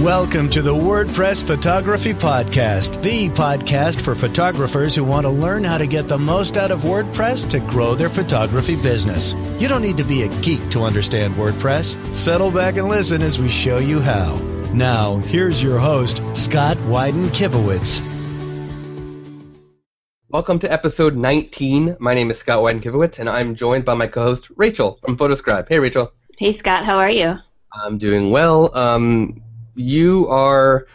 Welcome to the WordPress Photography Podcast, the podcast for photographers who want to learn how to get the most out of WordPress to grow their photography business. You don't need to be a geek to understand WordPress. Settle back and listen as we show you how. Now, here's your host, Scott Wyden Kivowitz. Welcome to episode 19. My name is Scott Wyden Kivowitz, and I'm joined by my co host, Rachel from Photoscribe. Hey, Rachel. Hey, Scott. How are you? I'm doing well. Um, you are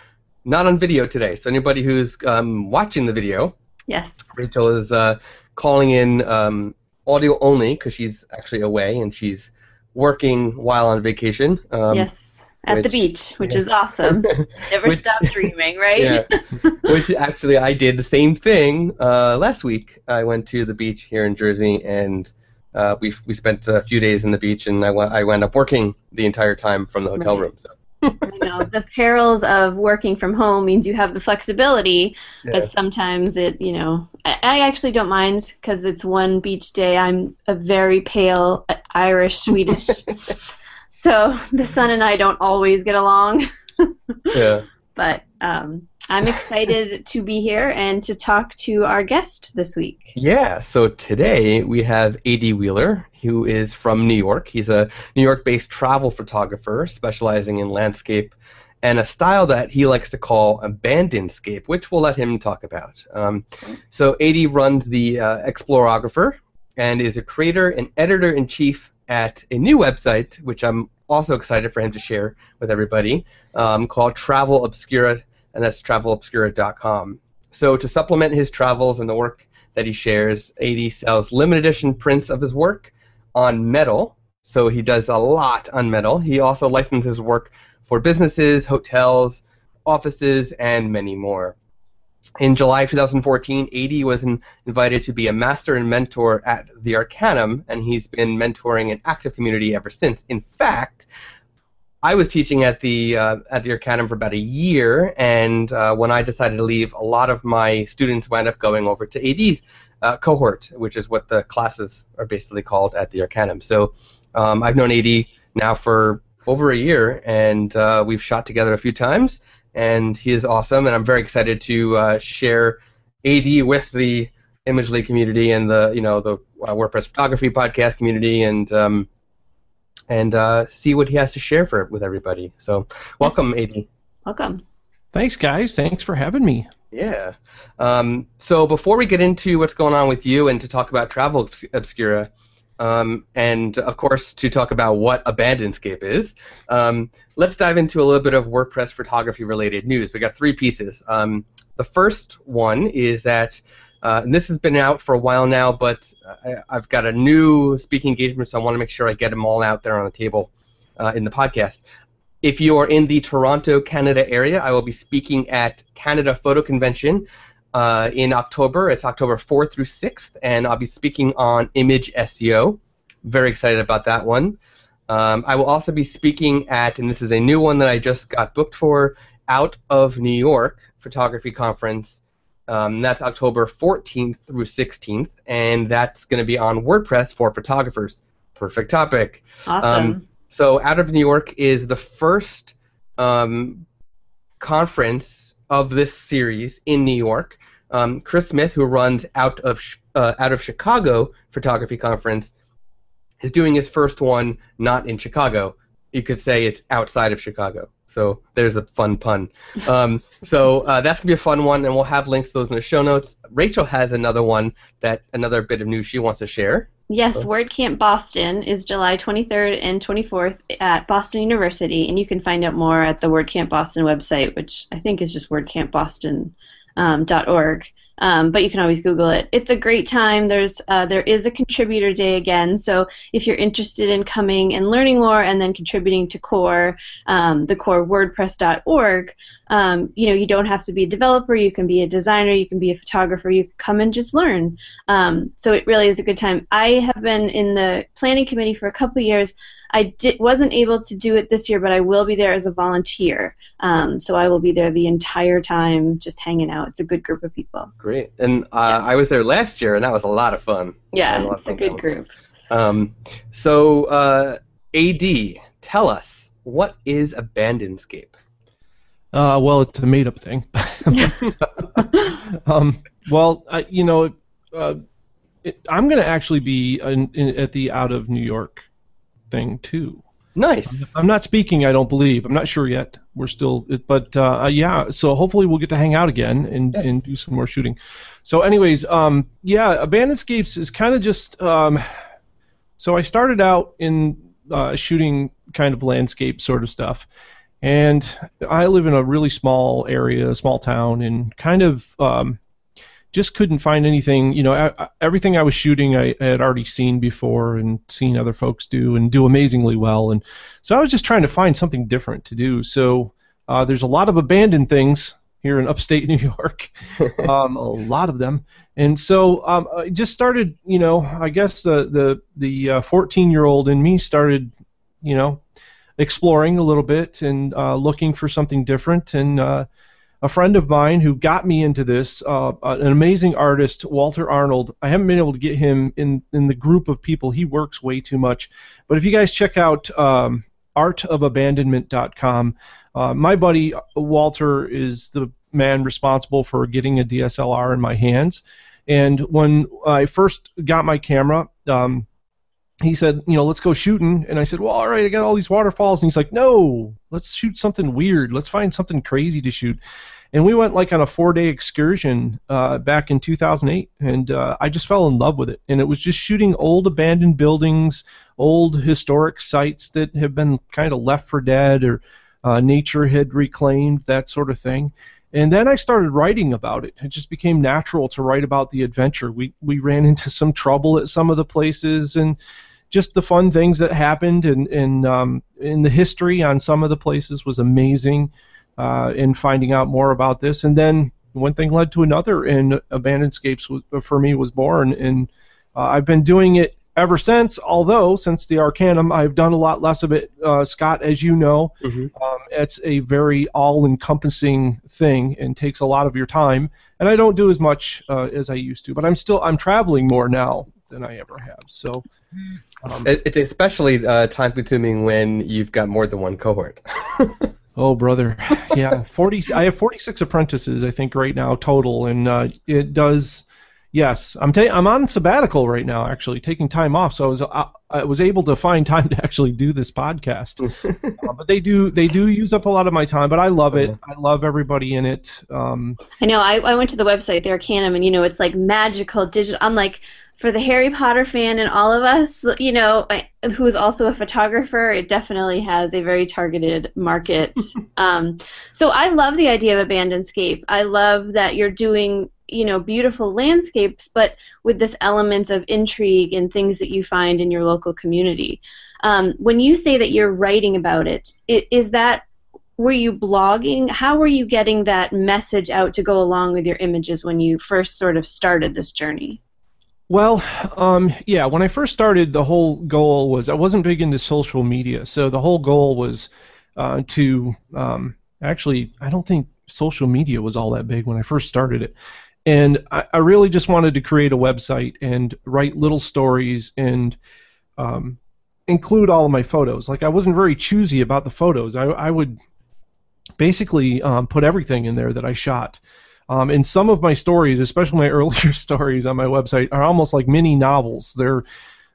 not on video today, so anybody who's um, watching the video, Yes. Rachel is uh, calling in um, audio only because she's actually away and she's working while on vacation. Um, yes. At the beach, which yeah. is awesome. Never Which- stop dreaming, right? Yeah. Which actually I did the same thing uh, last week. I went to the beach here in Jersey and uh, we we spent a few days in the beach and I went I wound up working the entire time from the hotel Right. room. So I know the perils of working from home means you have the flexibility, yeah. but sometimes it, you know, I, I actually don't mind because it's one beach day. I'm a very pale uh, Irish Swedish, so the sun and I don't always get along. yeah. But um, I'm excited to be here and to talk to our guest this week. Yeah, so today we have A.D. Wheeler, who is from New York. He's a New York based travel photographer specializing in landscape and a style that he likes to call abandonscape, which we'll let him talk about. Um, so A.D. runs the uh, Explorographer and is a creator and editor in chief at a new website, which I'm also excited for him to share with everybody, um, called Travel Obscura, and that's travelobscura.com. So to supplement his travels and the work that he shares, AD sells limited edition prints of his work on metal. So he does a lot on metal. He also licenses work for businesses, hotels, offices, and many more. In July 2014, AD was in, invited to be a master and mentor at the Arcanum, and he's been mentoring an active community ever since. In fact, I was teaching at the uh, at the Arcanum for about a year, and uh, when I decided to leave, a lot of my students wound up going over to AD's uh, cohort, which is what the classes are basically called at the Arcanum. So um, I've known AD now for over a year, and uh, we've shot together a few times, and he is awesome, and I'm very excited to uh, share AD with the Imagely community and the you know the uh, WordPress photography podcast community, and um, and uh, see what he has to share for with everybody. So welcome, AD. Welcome. Thanks, guys. Thanks for having me. Yeah. Um, so before we get into what's going on with you and to talk about Travel Obscura, um, and of course to talk about what Abandonscape is, um, let's dive into a little bit of WordPress photography related news. We got three pieces. Um, the first one is that, uh, and this has been out for a while now, but I, I've got a new speaking engagement, so I want to make sure I get them all out there on the table uh, in the podcast. If you're in the Toronto, Canada area, I will be speaking at Canada Photo Convention uh, in October. It's October 4th through 6th, and I'll be speaking on image SEO. Very excited about that one. Um, I will also be speaking at, and this is a new one that I just got booked for, Out of New York Photography Conference. Um, that's October 14th through 16th, and that's going to be on WordPress for photographers. Perfect topic. Awesome. So, Out of New York is the first um, conference of this series in New York. Um, Chris Smith, who runs Out of uh, Out of Chicago Photography Conference, is doing his first one not in Chicago. You could say it's outside of Chicago. So there's a fun pun. Um, so uh, that's gonna be a fun one, and we'll have links to those in the show notes. Rachel has another one that another bit of news she wants to share. Yes, Oh. WordCamp Boston is July 23rd and 24th at Boston University, and you can find out more at the WordCamp Boston website, which I think is just wordcampboston.org. Um, dot org. Um, but you can always Google it. It's a great time. There's uh, there is a contributor day again, so if you're interested in coming and learning more and then contributing to Core, um, the Core WordPress.org, um, you know you don't have to be a developer. You can be a designer. You can be a photographer. You can come and just learn. Um, so it really is a good time. I have been in the planning committee for a couple years. I di- wasn't able to do it this year, but I will be there as a volunteer. Um, so I will be there the entire time, just hanging out. It's a good group of people. Great. And uh, I was there last year, and that was a lot of fun. Yeah, of it's a good group. Um, so, uh, AD, tell us what is Abandonscape? Uh, well, it's a made-up thing. um, well, uh, you know, uh, it, I'm going to actually be in, in, at the out of New York thing too. Nice. I'm not speaking. I don't believe. I'm not sure yet. We're still, but uh, yeah. So hopefully we'll get to hang out again and, Yes. and do some more shooting. So, anyways, um, yeah, Abandoned Scapes is kind of just. Um, so I started out in uh, shooting kind of landscape sort of stuff, and I live in a really small area, a small town, and kind of um, just couldn't find anything. You know, I, everything I was shooting, I, I had already seen before and seen other folks do and do amazingly well, and so I was just trying to find something different to do. So uh, there's a lot of abandoned things here in upstate New York, um, a lot of them, and so um, I just started. You know, I guess the the the uh, 14 year old in me started, you know, exploring a little bit and uh, looking for something different and. Uh, a friend of mine who got me into this, uh, an amazing artist, Walter Arnold. I haven't been able to get him in, in the group of people. He works way too much. But if you guys check out um, artofabandonment.com, uh, my buddy Walter is the man responsible for getting a DSLR in my hands. And when I first got my camera, um, he said, you know, let's go shooting. And I said, well, all right, I got all these waterfalls. And he's like, no, let's shoot something weird. Let's find something crazy to shoot. And we went like on a four-day excursion uh, back in 2008, and uh, I just fell in love with it. And it was just shooting old abandoned buildings, old historic sites that have been kind of left for dead or uh, nature had reclaimed, that sort of thing. And then I started writing about it. It just became natural to write about the adventure. We we ran into some trouble at some of the places, and just the fun things that happened, and and um, in the history on some of the places was amazing. Uh, in finding out more about this, and then one thing led to another, and Abandoned Scapes was, for me was born, and uh, I've been doing it ever since. Although since the Arcanum, I've done a lot less of it. Uh, Scott, as you know, Mhm. um, it's a very all-encompassing thing and takes a lot of your time. And I don't do as much uh, as I used to, but I'm still I'm traveling more now than I ever have. So. Um, it's especially uh, time consuming when you've got more than one cohort. Oh, brother. Yeah, 40. I have 46 apprentices, I think, right now total, and uh, it does. Yes, I'm ta- I'm on sabbatical right now, actually, taking time off. So I was uh, I was able to find time to actually do this podcast. uh, but they do they do use up a lot of my time, but I love it. I love everybody in it. Um, I know. I, I went to the website, the Arcanum, and you know, it's like magical digital. I'm like, for the Harry Potter fan and all of us, you know, who is also a photographer, it definitely has a very targeted market. um, so I love the idea of abandoned scape. I love that you're doing, you know, beautiful landscapes, but with this element of intrigue and things that you find in your local community. Um, when you say that you're writing about it, i- is that were you blogging? How were you getting that message out to go along with your images when you first sort of started this journey? Well, um, yeah, when I first started, the whole goal was I wasn't big into social media, so the whole goal was uh, to um, actually, I don't think social media was all that big when I first started it. And I, I really just wanted to create a website and write little stories and um, include all of my photos. Like, I wasn't very choosy about the photos. I, I would basically um, put everything in there that I shot. Um, and some of my stories, especially my earlier stories on my website, are almost like mini novels. They're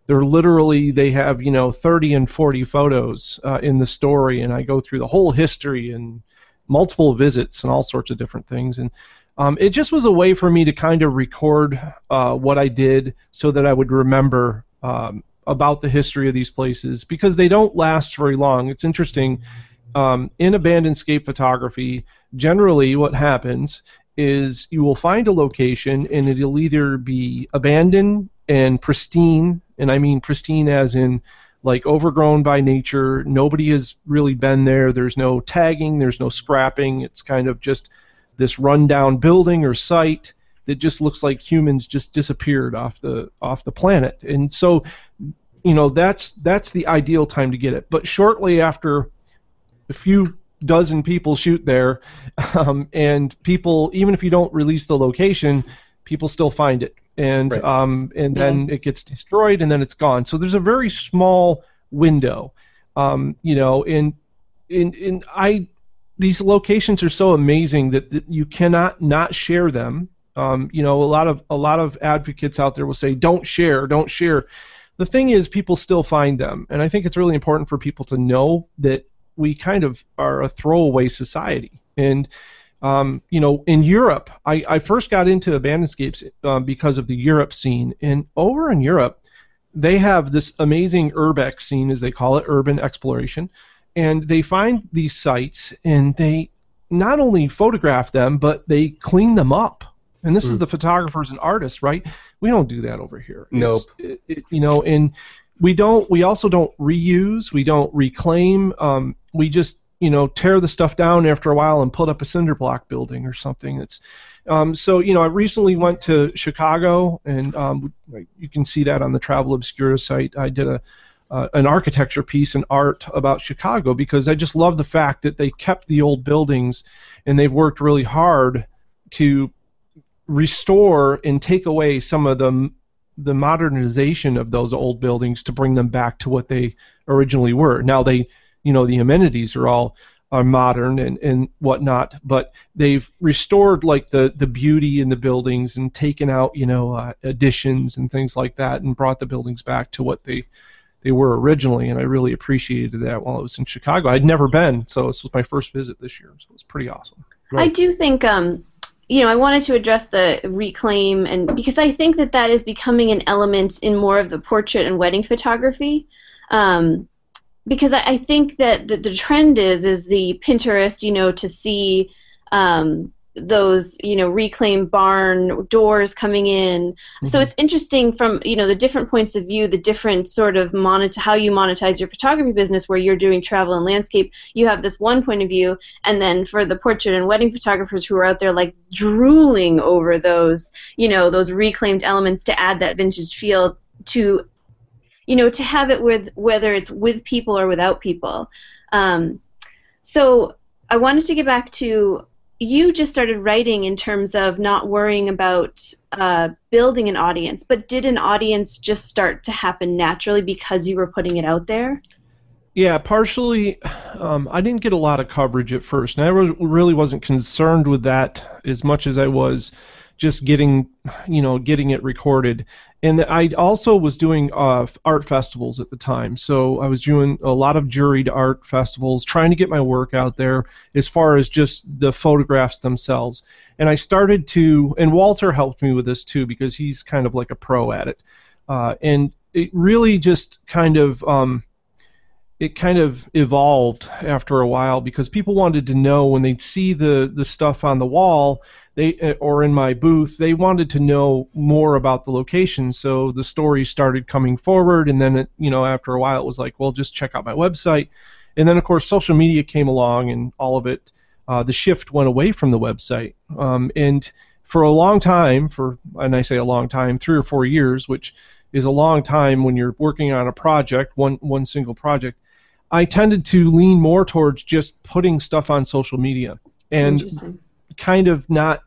they're literally they have you know 30 and 40 photos uh, in the story, and I go through the whole history and multiple visits and all sorts of different things. And um, it just was a way for me to kind of record uh, what I did so that I would remember um, about the history of these places because they don't last very long. It's interesting. Um, in abandoned scape photography, generally what happens is you will find a location and it'll either be abandoned and pristine, and I mean pristine as in like overgrown by nature. Nobody has really been there. There's no tagging, there's no scrapping. It's kind of just this rundown building or site that just looks like humans just disappeared off the off the planet. And so, you know, that's that's the ideal time to get it. But shortly after a few dozen people shoot there, um, and people, even if you don't release the location, people still find it, and Right. um, and then it gets destroyed, and then it's gone. So there's a very small window, um, you know, in in in I these locations are so amazing that, that you cannot not share them. Um, you know, a lot of a lot of advocates out there will say, "Don't share, don't share." The thing is, people still find them, and I think it's really important for people to know that we kind of are a throwaway society. And um, you know, in Europe, I, I first got into Abandonscapes uh, because of the Europe scene, and over in Europe, they have this amazing urbex scene, as they call it, urban exploration, and they find these sites and they not only photograph them, but they clean them up. And this mm. is hmm. the photographers and artists, right? We don't do that over here. Nope. It, it, you know, and we don't. We also don't reuse. We don't reclaim. Um, we just you know tear the stuff down after a while and put up a cinder block building or something. It's um, so you know I recently went to Chicago and um, you can see that on the Travel Obscura site. I did a uh, an architecture piece and art about Chicago because I just love the fact that they kept the old buildings and they've worked really hard to restore and take away some of the the modernization of those old buildings to bring them back to what they originally were. Now they you know the amenities are all are modern and, and whatnot, but they've restored like the, the beauty in the buildings and taken out you know uh, additions and things like that and brought the buildings back to what they they were originally, and I really appreciated that while I was in Chicago. I'd never been, so this was my first visit this year, so it was pretty awesome. I do think um, you know, I wanted to address the reclaim, and because I think that that is becoming an element in more of the portrait and wedding photography. Um, because I, I think that the, the, trend is is the Pinterest, you know, to see um, those you know reclaimed barn doors coming in mm-hmm. so it's interesting from you know the different points of view the different sort of monet- how you monetize your photography business where you're doing travel and landscape you have this one point of view and then for the portrait and wedding photographers who are out there like drooling over those you know those reclaimed elements to add that vintage feel to you know to have it with whether it's with people or without people um, so i wanted to get back to you just started writing in terms of not worrying about uh, building an audience but did an audience just start to happen naturally because you were putting it out there yeah, partially. Um, I didn't get a lot of coverage at first, and I really wasn't concerned with that as much as I was just getting, you know, getting it recorded and I also was doing uh, art festivals at the time. So I was doing a lot of juried art festivals, trying to get my work out there as far as just the photographs themselves. And I started to, and Walter helped me with this too because he's kind of like a pro at it. Uh, and it really just kind of, um, it kind of evolved after a while because people wanted to know when they'd see the the stuff on the wall they uh, or in my booth they wanted to know more about the location. So the story started coming forward and then it, you know after a while it was like well just check out my website. And then of course social media came along and all of it uh, the shift went away from the website. Um, and for a long time for and I say a long time three or four years which is a long time when you're working on a project one one single project I tended to lean more towards just putting stuff on social media and kind of not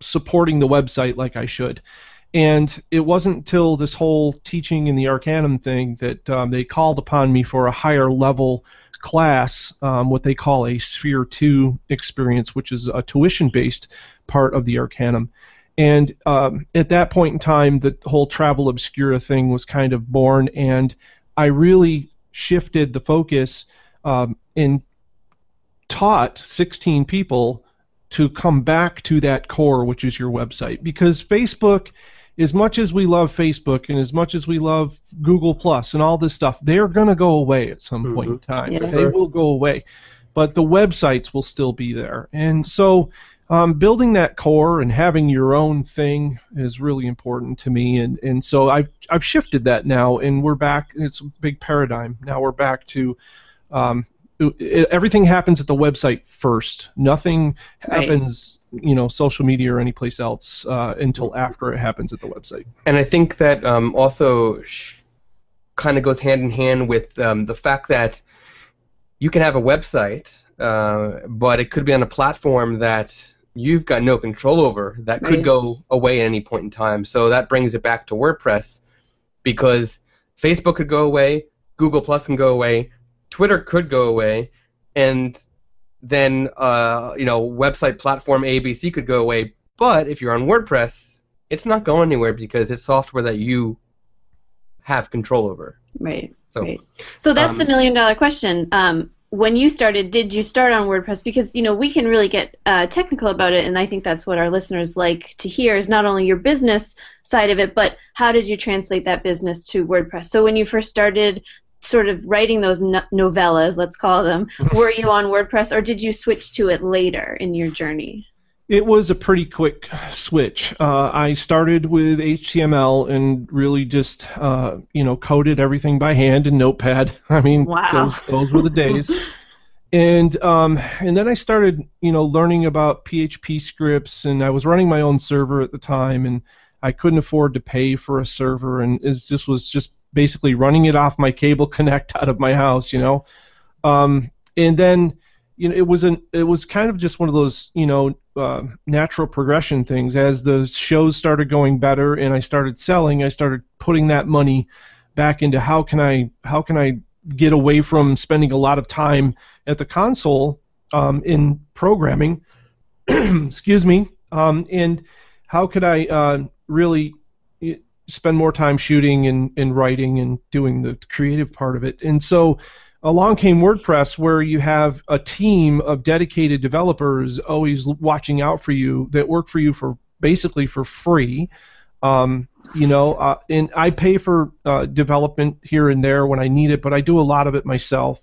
supporting the website like I should. And it wasn't until this whole teaching in the Arcanum thing that um, they called upon me for a higher level class, um, what they call a Sphere 2 experience, which is a tuition based part of the Arcanum. And um, at that point in time, the whole Travel Obscura thing was kind of born, and I really shifted the focus um, and taught 16 people to come back to that core, which is your website. Because Facebook, as much as we love Facebook and as much as we love Google Plus and all this stuff, they're going to go away at some mm-hmm. point in time. Yeah. They will go away. But the websites will still be there. And so um, building that core and having your own thing is really important to me. And, and so I've, I've shifted that now, and we're back. It's a big paradigm. Now we're back to um, it, everything happens at the website first. Nothing happens, right. you know, social media or anyplace else uh, until after it happens at the website. And I think that um, also sh- kind of goes hand in hand with um, the fact that you can have a website, uh, but it could be on a platform that you've got no control over. That could right. go away at any point in time. So that brings it back to WordPress because Facebook could go away, Google Plus can go away, Twitter could go away, and then uh, you know website platform ABC could go away. But if you're on WordPress, it's not going anywhere because it's software that you have control over. Right. So, right. So that's um, the million dollar question. Um, when you started, did you start on WordPress? Because you know we can really get uh, technical about it, and I think that's what our listeners like to hear is not only your business side of it, but how did you translate that business to WordPress? So when you first started, sort of writing those no- novellas, let's call them, were you on WordPress, or did you switch to it later in your journey? It was a pretty quick switch. Uh, I started with HTML and really just, uh, you know, coded everything by hand in Notepad. I mean, Wow. those, those were the days. and um, and then I started, you know, learning about PHP scripts, and I was running my own server at the time, and I couldn't afford to pay for a server, and it just was just basically running it off my cable connect out of my house, you know. Um, and then you know, it was an it was kind of just one of those you know uh, natural progression things. As the shows started going better and I started selling, I started putting that money back into how can I how can I get away from spending a lot of time at the console um, in programming. excuse me. Um, and how could I uh, really spend more time shooting and, and writing and doing the creative part of it? And so along came WordPress, where you have a team of dedicated developers always watching out for you that work for you for basically for free. Um, you know, uh, and I pay for uh, development here and there when I need it, but I do a lot of it myself.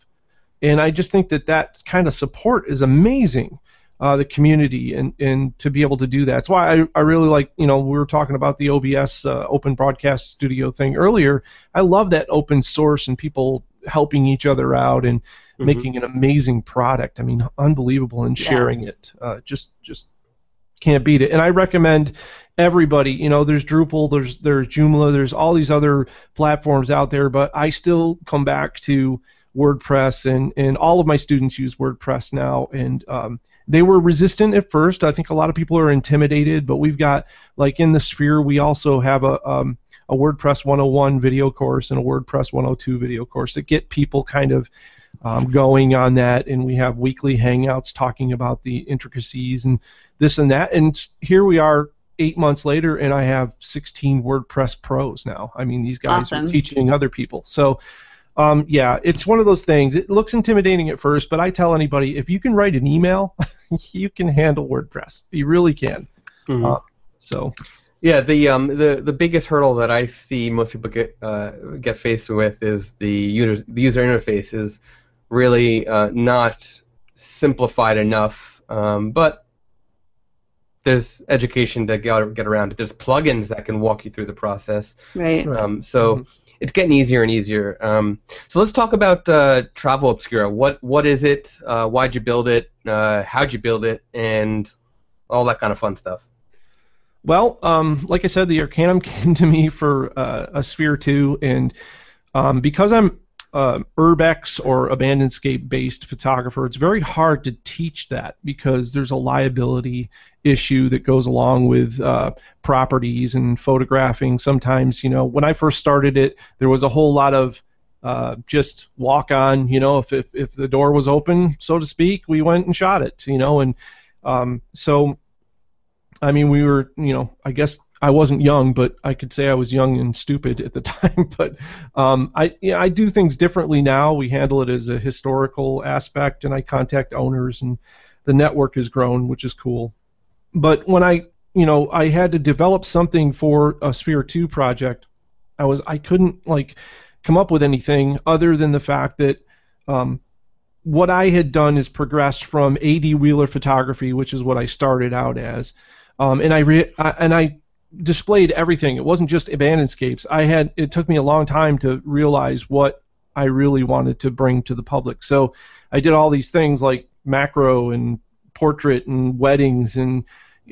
And I just think that that kind of support is amazing, uh, the community, and, and to be able to do that. That's why I, I really like, you know, we were talking about the OBS uh, Open Broadcast Studio thing earlier. I love that open source and people helping each other out and Mhm. making an amazing product. I mean, unbelievable, and Yeah. sharing it. Uh, just just can't beat it. And I recommend everybody. You know, there's Drupal, there's there's Joomla, there's all these other platforms out there, but I still come back to WordPress, and and all of my students use WordPress now, and um, they were resistant at first. I think a lot of people are intimidated, but we've got like in the Sphere, we also have a um, a WordPress 101 video course and a WordPress 102 video course that get people kind of um, going on that, and we have weekly hangouts talking about the intricacies and this and that. And here we are, eight months later, and I have 16 WordPress pros now. I mean, these guys Awesome. are teaching other people. So, um, yeah, it's one of those things. It looks intimidating at first, but I tell anybody if you can write an email, you can handle WordPress. You really can. Mhm. Uh, so, Yeah, the um the the biggest hurdle that I see most people get uh, get faced with is the user the user interface is really uh, not simplified enough. Um, but there's education to get get around it. There's plugins that can walk you through the process. Right. Right. Um, so it's getting easier and easier. Um, so let's talk about uh, Travel Obscura. What what is it? Uh, why'd you build it? Uh, how'd you build it? And all that kind of fun stuff. Well, um, like I said, the Arcanum came to me for uh, a Sphere 2, and um, because I'm uh, urbex or abandonscape based photographer, it's very hard to teach that because there's a liability issue that goes along with uh, properties and photographing. Sometimes, you know, when I first started it, there was a whole lot of uh, just walk on, you know, if, if, if the door was open, so to speak, we went and shot it, you know, and um, so I mean, we were, you know, I guess I wasn't young, but I could say I was young and stupid at the time. But um, I, yeah, I do things differently now. We handle it as a historical aspect, and I contact owners, and the network has grown, which is cool. But when I, you know, I had to develop something for a Sphere 2 project, I was, I couldn't like come up with anything other than the fact that um, what I had done is progressed from AD Wheeler photography, which is what I started out as, um, and I, re- I and I displayed everything. It wasn't just abandonscapes. I had it took me a long time to realize what I really wanted to bring to the public. So I did all these things like macro and portrait and weddings and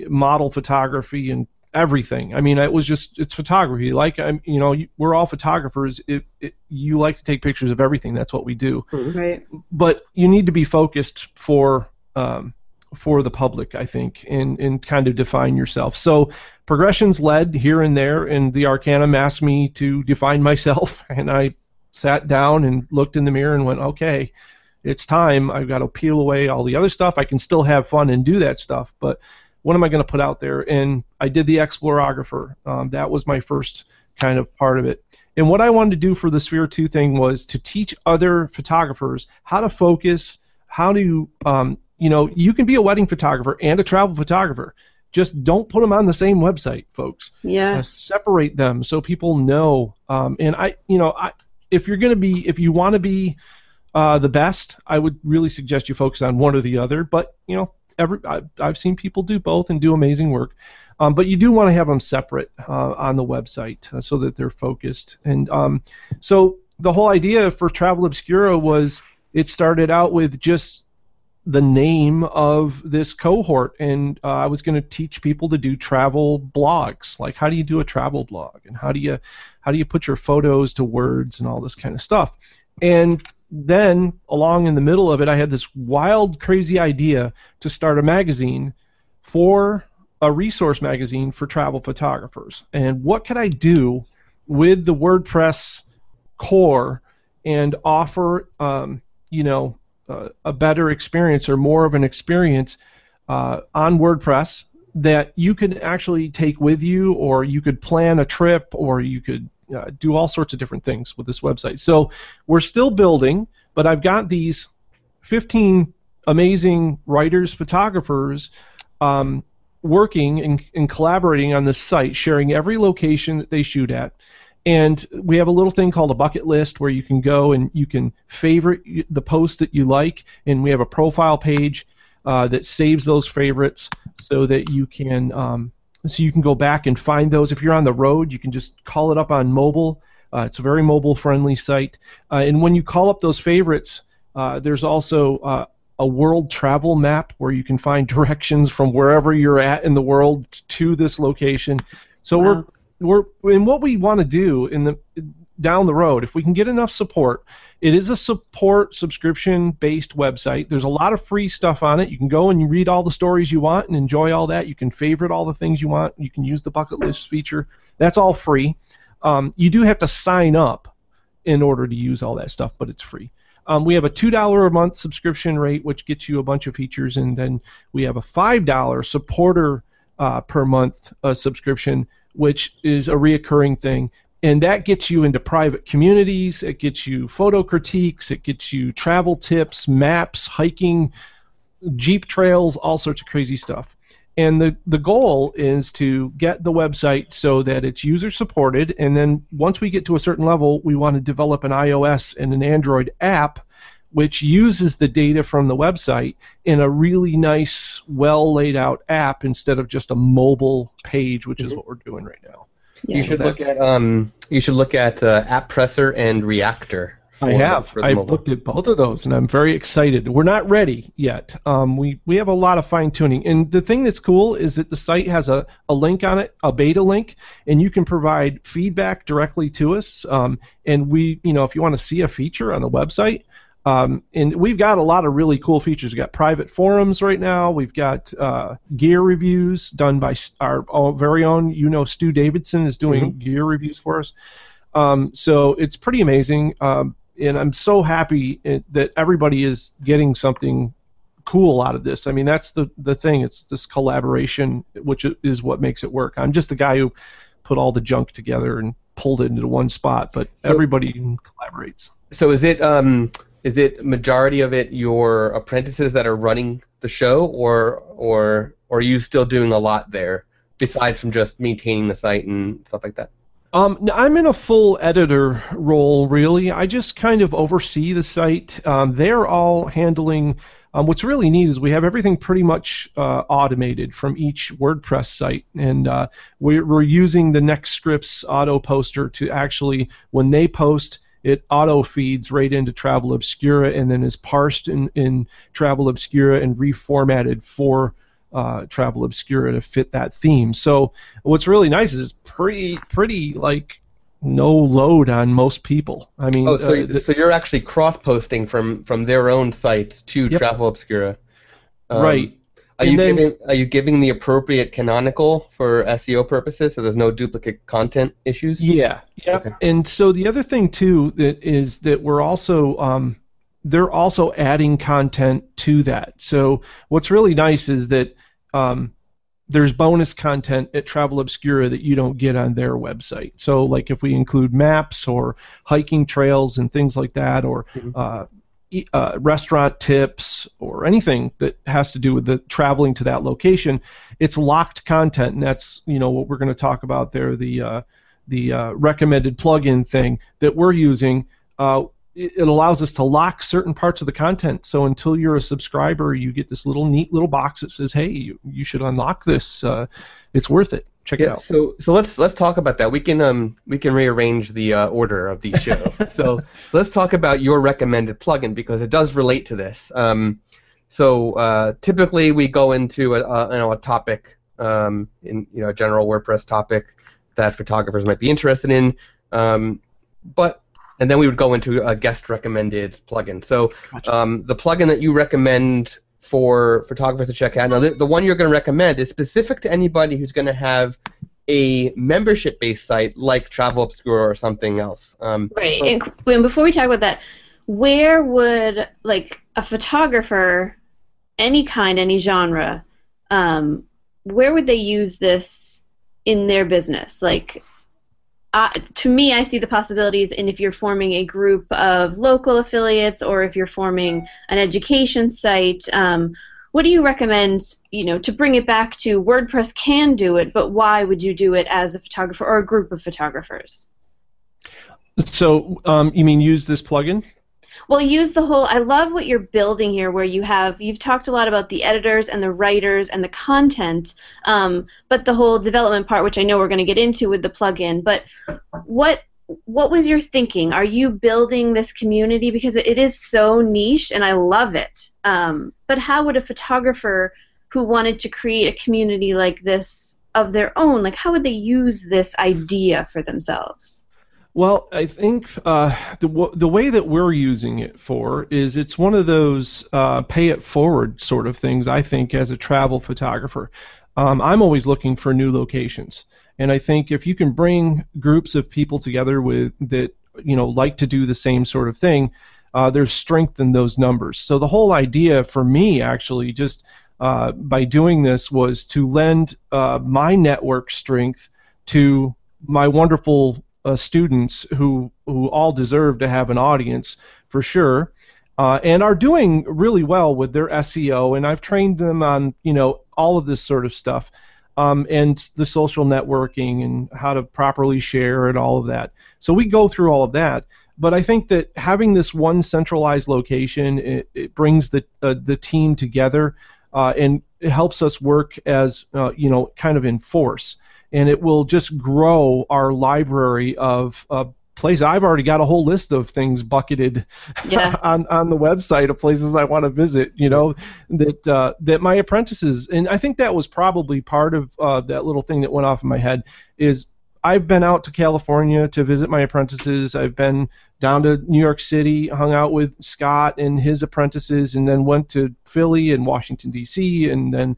model photography and everything. I mean, it was just it's photography. Like I'm, you know, we're all photographers. It, it, you like to take pictures of everything. That's what we do Right. but you need to be focused for um, for the public, I think, and, and kind of define yourself. So progressions led here and there, and the Arcanum asked me to define myself, and I sat down and looked in the mirror and went, okay, it's time. I've got to peel away all the other stuff. I can still have fun and do that stuff, but what am I going to put out there? And I did the Explorographer. Um, that was my first kind of part of it. And what I wanted to do for the Sphere 2 thing was to teach other photographers how to focus, how to, um, you know, you can be a wedding photographer and a travel photographer. Just don't put them on the same website, folks. Yeah. Uh, separate them so people know. Um, and I, you know, I, if you're going to be, if you want to be uh, the best, I would really suggest you focus on one or the other. But you know, every I, I've seen people do both and do amazing work. Um, but you do want to have them separate uh, on the website uh, so that they're focused. And um, so the whole idea for Travel Obscura was it started out with just the name of this cohort, and uh, I was going to teach people to do travel blogs, like how do you do a travel blog, and how do you how do you put your photos to words and all this kind of stuff. And then along in the middle of it, I had this wild, crazy idea to start a magazine for a resource magazine for travel photographers. And what could I do with the WordPress core and offer, um, you know, uh, a better experience or more of an experience uh, on WordPress that you could actually take with you, or you could plan a trip, or you could uh, do all sorts of different things with this website. So we're still building, but I've got these 15 amazing writers, photographers um, working and, and collaborating on this site, sharing every location that they shoot at. And we have a little thing called a bucket list where you can go and you can favorite the post that you like, and we have a profile page uh, that saves those favorites so that you can um, so you can go back and find those. If you're on the road, you can just call it up on mobile. Uh, it's a very mobile-friendly site, uh, and when you call up those favorites, uh, there's also uh, a world travel map where you can find directions from wherever you're at in the world to this location. So wow. we're we're in what we want to do in the down the road. If we can get enough support, it is a support subscription based website. There's a lot of free stuff on it. You can go and read all the stories you want and enjoy all that. You can favorite all the things you want. You can use the bucket list feature. That's all free. Um, you do have to sign up in order to use all that stuff, but it's free. Um, we have a $2 a month subscription rate, which gets you a bunch of features, and then we have a $5 supporter uh, per month uh, subscription, which is a reoccurring thing. And that gets you into private communities, it gets you photo critiques, it gets you travel tips, maps, hiking, Jeep trails, all sorts of crazy stuff. And the, the goal is to get the website so that it's user supported, and then once we get to a certain level, we want to develop an iOS and an Android app which uses the data from the website in a really nice, well laid out app instead of just a mobile page, which mm-hmm. is what we're doing right now. Yeah. You should look at um, you should look at uh, AppPresser and Reactor. I have. I've mobile. looked at both of those, and I'm very excited. We're not ready yet. Um, we we have a lot of fine tuning, and the thing that's cool is that the site has a, a link on it, a beta link, and you can provide feedback directly to us. Um, and we, you know, if you want to see a feature on the website, um, and we've got a lot of really cool features. We've got private forums right now. We've got uh, gear reviews done by our, our, very own, you know, Stu Davidson is doing mm-hmm. gear reviews for us. Um, so it's pretty amazing. Um, and I'm so happy that everybody is getting something cool out of this. I mean, that's the the thing. It's this collaboration, which is what makes it work. I'm just a guy who put all the junk together and pulled it into one spot, but so, everybody collaborates. So is it um is it majority of it your apprentices that are running the show or or or are you still doing a lot there besides from just maintaining the site and stuff like that? Um, I'm in a full editor role, really. I just kind of oversee the site. Um, they're all handling. Um, what's really neat is we have everything pretty much uh, automated from each WordPress site, and uh, we're, we're using the NextScripts auto poster to actually, when they post, it auto feeds right into Travel Obscura and then is parsed in, in Travel Obscura and reformatted for uh, Travel Obscura to fit that theme. So what's really nice is it's pretty pretty like no load on most people. I mean, oh, so, uh, so you're actually cross posting from from their own sites to yep. Travel Obscura, um, right? Are and you then, giving are you giving the appropriate canonical for SEO purposes, so there's no duplicate content issues? Yeah, yeah. Okay. And so the other thing too that is that we're also um, they're also adding content to that. So what's really nice is that um, there's bonus content at Travel Obscura that you don't get on their website. So like if we include maps or hiking trails and things like that, or Mhm. uh, uh, restaurant tips or anything that has to do with the traveling to that location, it's locked content, and that's you know what we're going to talk about there. The uh, the uh, recommended plugin thing that we're using. Uh, it it allows us to lock certain parts of the content. So until you're a subscriber, you get this little neat little box that says, "Hey, you, you should unlock this. Uh, it's worth it. Check it Yeah, out." so so let's let's talk about that. We can um we can rearrange the uh, order of the show. so let's talk about your recommended plugin because it does relate to this. Um, so uh, typically we go into a, a you know a topic um in you know a general WordPress topic that photographers might be interested in, um, but and then we would go into a guest recommended plugin. So um, the plugin that you recommend for photographers to check out. Now, the, the one you're going to recommend is specific to anybody who's going to have a membership-based site like Travel Obscura or something else. Um, Right. And, and before we talk about that, where would like a photographer, any kind, any genre, um, where would they use this in their business? Like, uh, to me, I see the possibilities in if you're forming a group of local affiliates or if you're forming an education site. Um, what do you recommend? You know, to bring it back to WordPress can do it, but why would you do it as a photographer or a group of photographers? So um, you mean use this plugin? Well, use the whole. I love what you're building here, where you have you've talked a lot about the editors and the writers and the content, um, but the whole development part, which I know we're going to get into with the plugin. But what what was your thinking? Are you building this community because it, is so niche and I love it? Um, but how would a photographer who wanted to create a community like this of their own, like how would they use this idea for themselves? Well, I think uh, the w- the way that we're using it for is it's one of those uh, pay it forward sort of things. I think as a travel photographer, um, I'm always looking for new locations, and I think if you can bring groups of people together with that you know like to do the same sort of thing, uh, there's strength in those numbers. So the whole idea for me actually just uh, by doing this was to lend uh, my network strength to my wonderful uh, students who who all deserve to have an audience for sure, uh, and are doing really well with their SEO. And I've trained them on you know all of this sort of stuff, um, and the social networking and how to properly share and all of that. So we go through all of that. But I think that having this one centralized location it, it brings the uh, the team together, uh, and it helps us work as uh, you know kind of in force and it will just grow our library of uh, places. I've already got a whole list of things bucketed Yeah. on on the website of places I want to visit. You know that uh, that my apprentices, and I think that was probably part of uh, that little thing that went off in my head is. I've been out to California to visit my apprentices. I've been down to New York City, hung out with Scott and his apprentices, and then went to Philly and Washington D.C. and then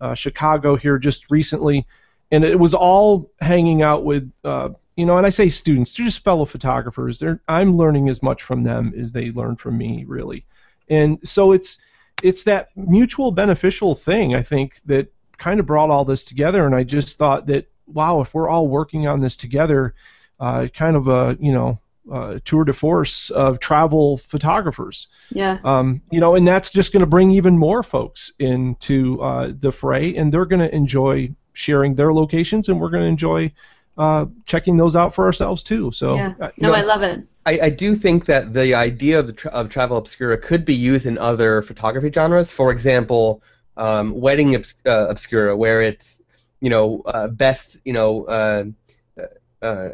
uh, Chicago here just recently and it was all hanging out with uh, you know and i say students they're just fellow photographers. They're i'm learning as much from them as they learn from me really. And so it's it's that mutual beneficial thing i think that kind of brought all this together. And i just thought that wow if we're all working on this together uh, kind of a you know uh, tour de force of travel photographers. Yeah. um, you know, and that's just going to bring even more folks into uh, the fray, and they're going to enjoy sharing their locations, and we're going to enjoy uh, checking those out for ourselves too. So, Yeah. uh, you No, know, I love it. I, I do think that the idea of the tra- of travel obscura could be used in other photography genres. For example, um, wedding obs- uh, obscura, where it's you know uh, best you know uh, uh,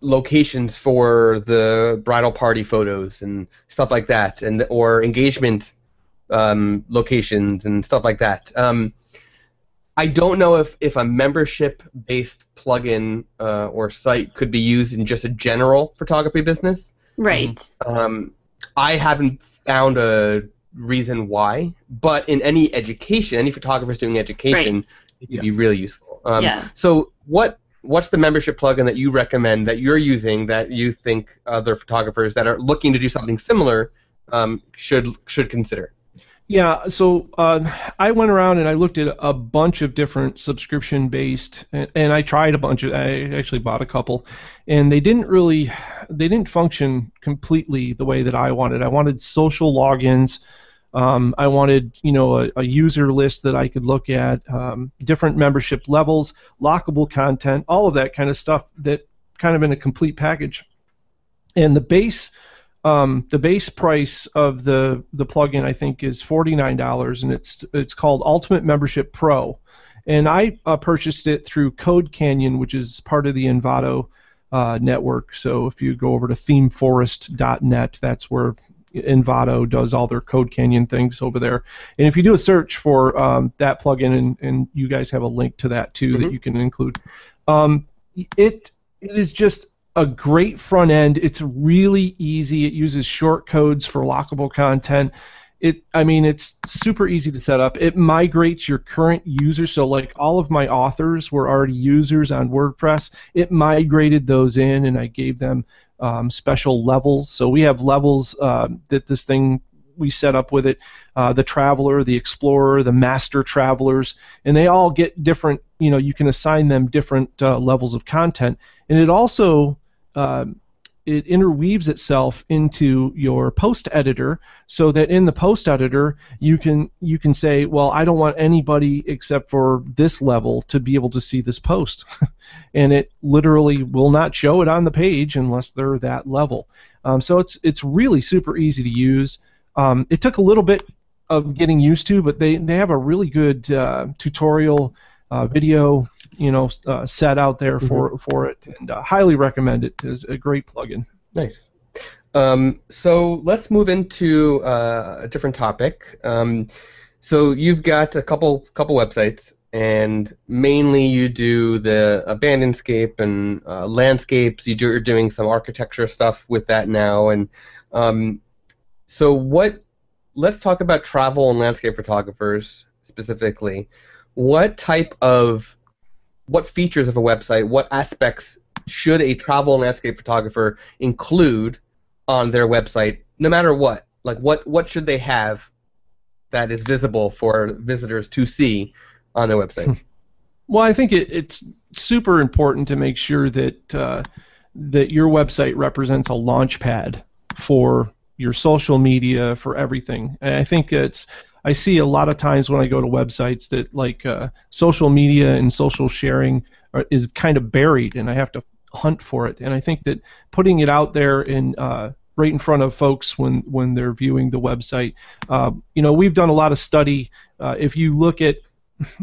locations for the bridal party photos and stuff like that, and or engagement um, locations and stuff like that. Um, I don't know if, if a membership based plugin uh, or site could be used in just a general photography business. Right. Um, I haven't found a reason why, but in any education, any photographers doing education, it could Yeah. be really useful. Um, Yeah. So what what's the membership plugin that you recommend that you're using that you think other photographers that are looking to do something similar um, should should consider? Yeah, so uh, I went around and I looked at a bunch of different subscription-based, and, and, I tried a bunch of. I actually bought a couple, and they didn't really, they didn't function completely the way that I wanted. I wanted social logins. Um, I wanted, you know, a, a, user list that I could look at, um, different membership levels, lockable content, all of that kind of stuff. That kind of in a complete package. And the base um, the base price of the the plugin I think is forty nine dollars, and it's it's called Ultimate Membership Pro, and I uh, purchased it through Code Canyon, which is part of the Envato uh, network. So if you go over to themeforest.net, that's where Envato does all their Code Canyon things over there. And if you do a search for um, that plugin, and, and you guys have a link to that too mm-hmm. that you can include, um, it it is just a great front end. It's really easy. It uses short codes for lockable content. It, I mean, it's super easy to set up. It migrates your current users. So, like all of my authors were already users on WordPress. It migrated those in, and I gave them um, special levels. So we have levels uh, that this thing we set up with it. Uh, the traveler, the explorer, the master travelers, and they all get different. You know, you can assign them different uh, levels of content, and it also um, it interweaves itself into your post editor so that in the post editor you can you can say well I don't want anybody except for this level to be able to see this post. And it literally will not show it on the page unless they're that level. Um, so it's it's really super easy to use. Um, it took a little bit of getting used to but they, they have a really good uh, tutorial uh, video you know uh, set out there mm-hmm. for for it, and uh, highly recommend it. It's a great plugin. Nice. Um, so let's move into uh, a different topic. Um, so you've got a couple couple websites, and mainly you do the Abandonscape and uh, landscapes. You do, you're doing some architecture stuff with that now, and um, so what? Let's talk about travel and landscape photographers specifically. What type of what features of a website, what aspects should a travel and landscape photographer include on their website, no matter what? Like, what, what should they have that is visible for visitors to see on their website? Hmm. Well, I think it, it's super important to make sure that uh, that your website represents a launch pad for your social media, for everything. And I think it's I see a lot of times when I go to websites that like uh, social media and social sharing are, is kind of buried, and I have to hunt for it. And I think that putting it out there in uh, right in front of folks when when they're viewing the website, uh, you know, we've done a lot of study. Uh, if you look at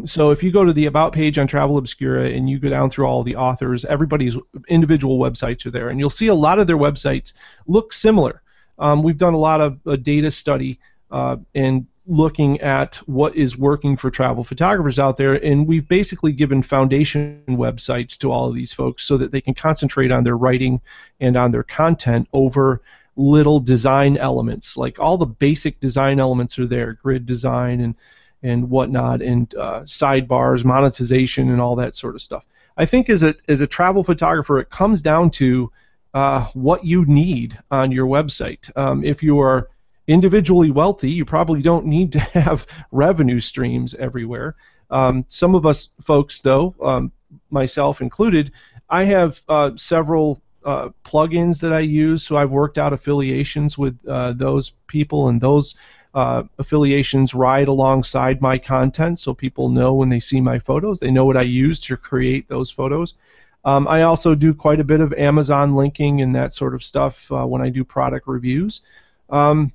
so if you go to the about page on Travel Obscura and you go down through all the authors, everybody's individual websites are there, and you'll see a lot of their websites look similar. Um, we've done a lot of data study uh, and looking at what is working for travel photographers out there, and we've basically given foundation websites to all of these folks so that they can concentrate on their writing and on their content over little design elements. Like all the basic design elements are there, grid design and and whatnot, and uh, sidebars, monetization, and all that sort of stuff. I think as a as a travel photographer, it comes down to uh, what you need on your website. Um, if you are individually wealthy, you probably don't need to have revenue streams everywhere. Um, some of us folks, though, um, myself included, I have uh, several uh, plugins that I use, so I've worked out affiliations with uh, those people, and those uh, affiliations ride alongside my content, so people know when they see my photos, they know what I use to create those photos. Um, I also do quite a bit of Amazon linking and that sort of stuff uh, when I do product reviews. Um,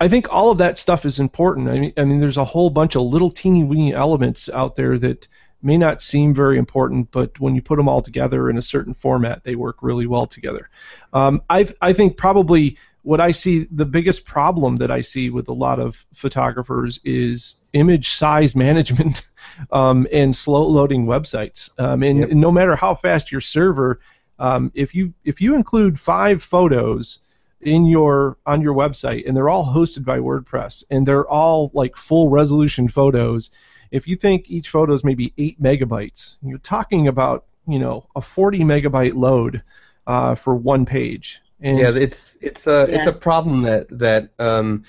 I think all of that stuff is important. I mean, I mean, there's a whole bunch of little teeny weeny elements out there that may not seem very important, but when you put them all together in a certain format, they work really well together. Um, I I think probably what I see the biggest problem that I see with a lot of photographers is image size management um, and slow loading websites. Um, and, yep. and, no matter how fast your server, um, if you if you include five photos in your on your website and they're all hosted by WordPress and they're all like full resolution photos. If you think each photo is maybe eight megabytes, you're talking about you know a 40 megabyte load uh, for one page. And yeah, it's it's a it's a problem that that um,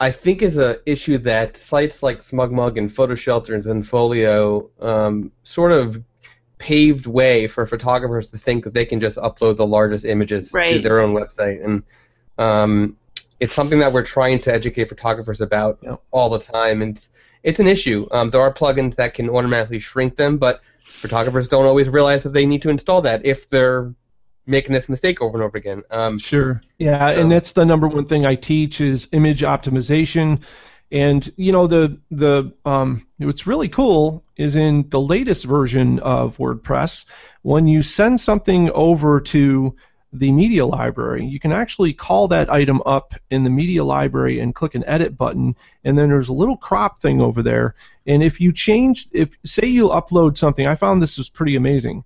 I think is a issue that sites like SmugMug and PhotoShelter and Zenfolio um, sort of paved way for photographers to think that they can just upload the largest images to their own website, and um, it's something that we're trying to educate photographers about Yep. all the time, and it's, it's an issue. Um, there are plugins that can automatically shrink them, but photographers don't always realize that they need to install that if they're making this mistake over and over again. Um, Sure. Yeah, So- and that's the number one thing I teach is image optimization. And you know the the um, what's really cool is in the latest version of WordPress, when you send something over to the media library, you can actually call that item up in the media library and click an edit button, and then there's a little crop thing over there. And if you change, if say you upload something, I found this was pretty amazing.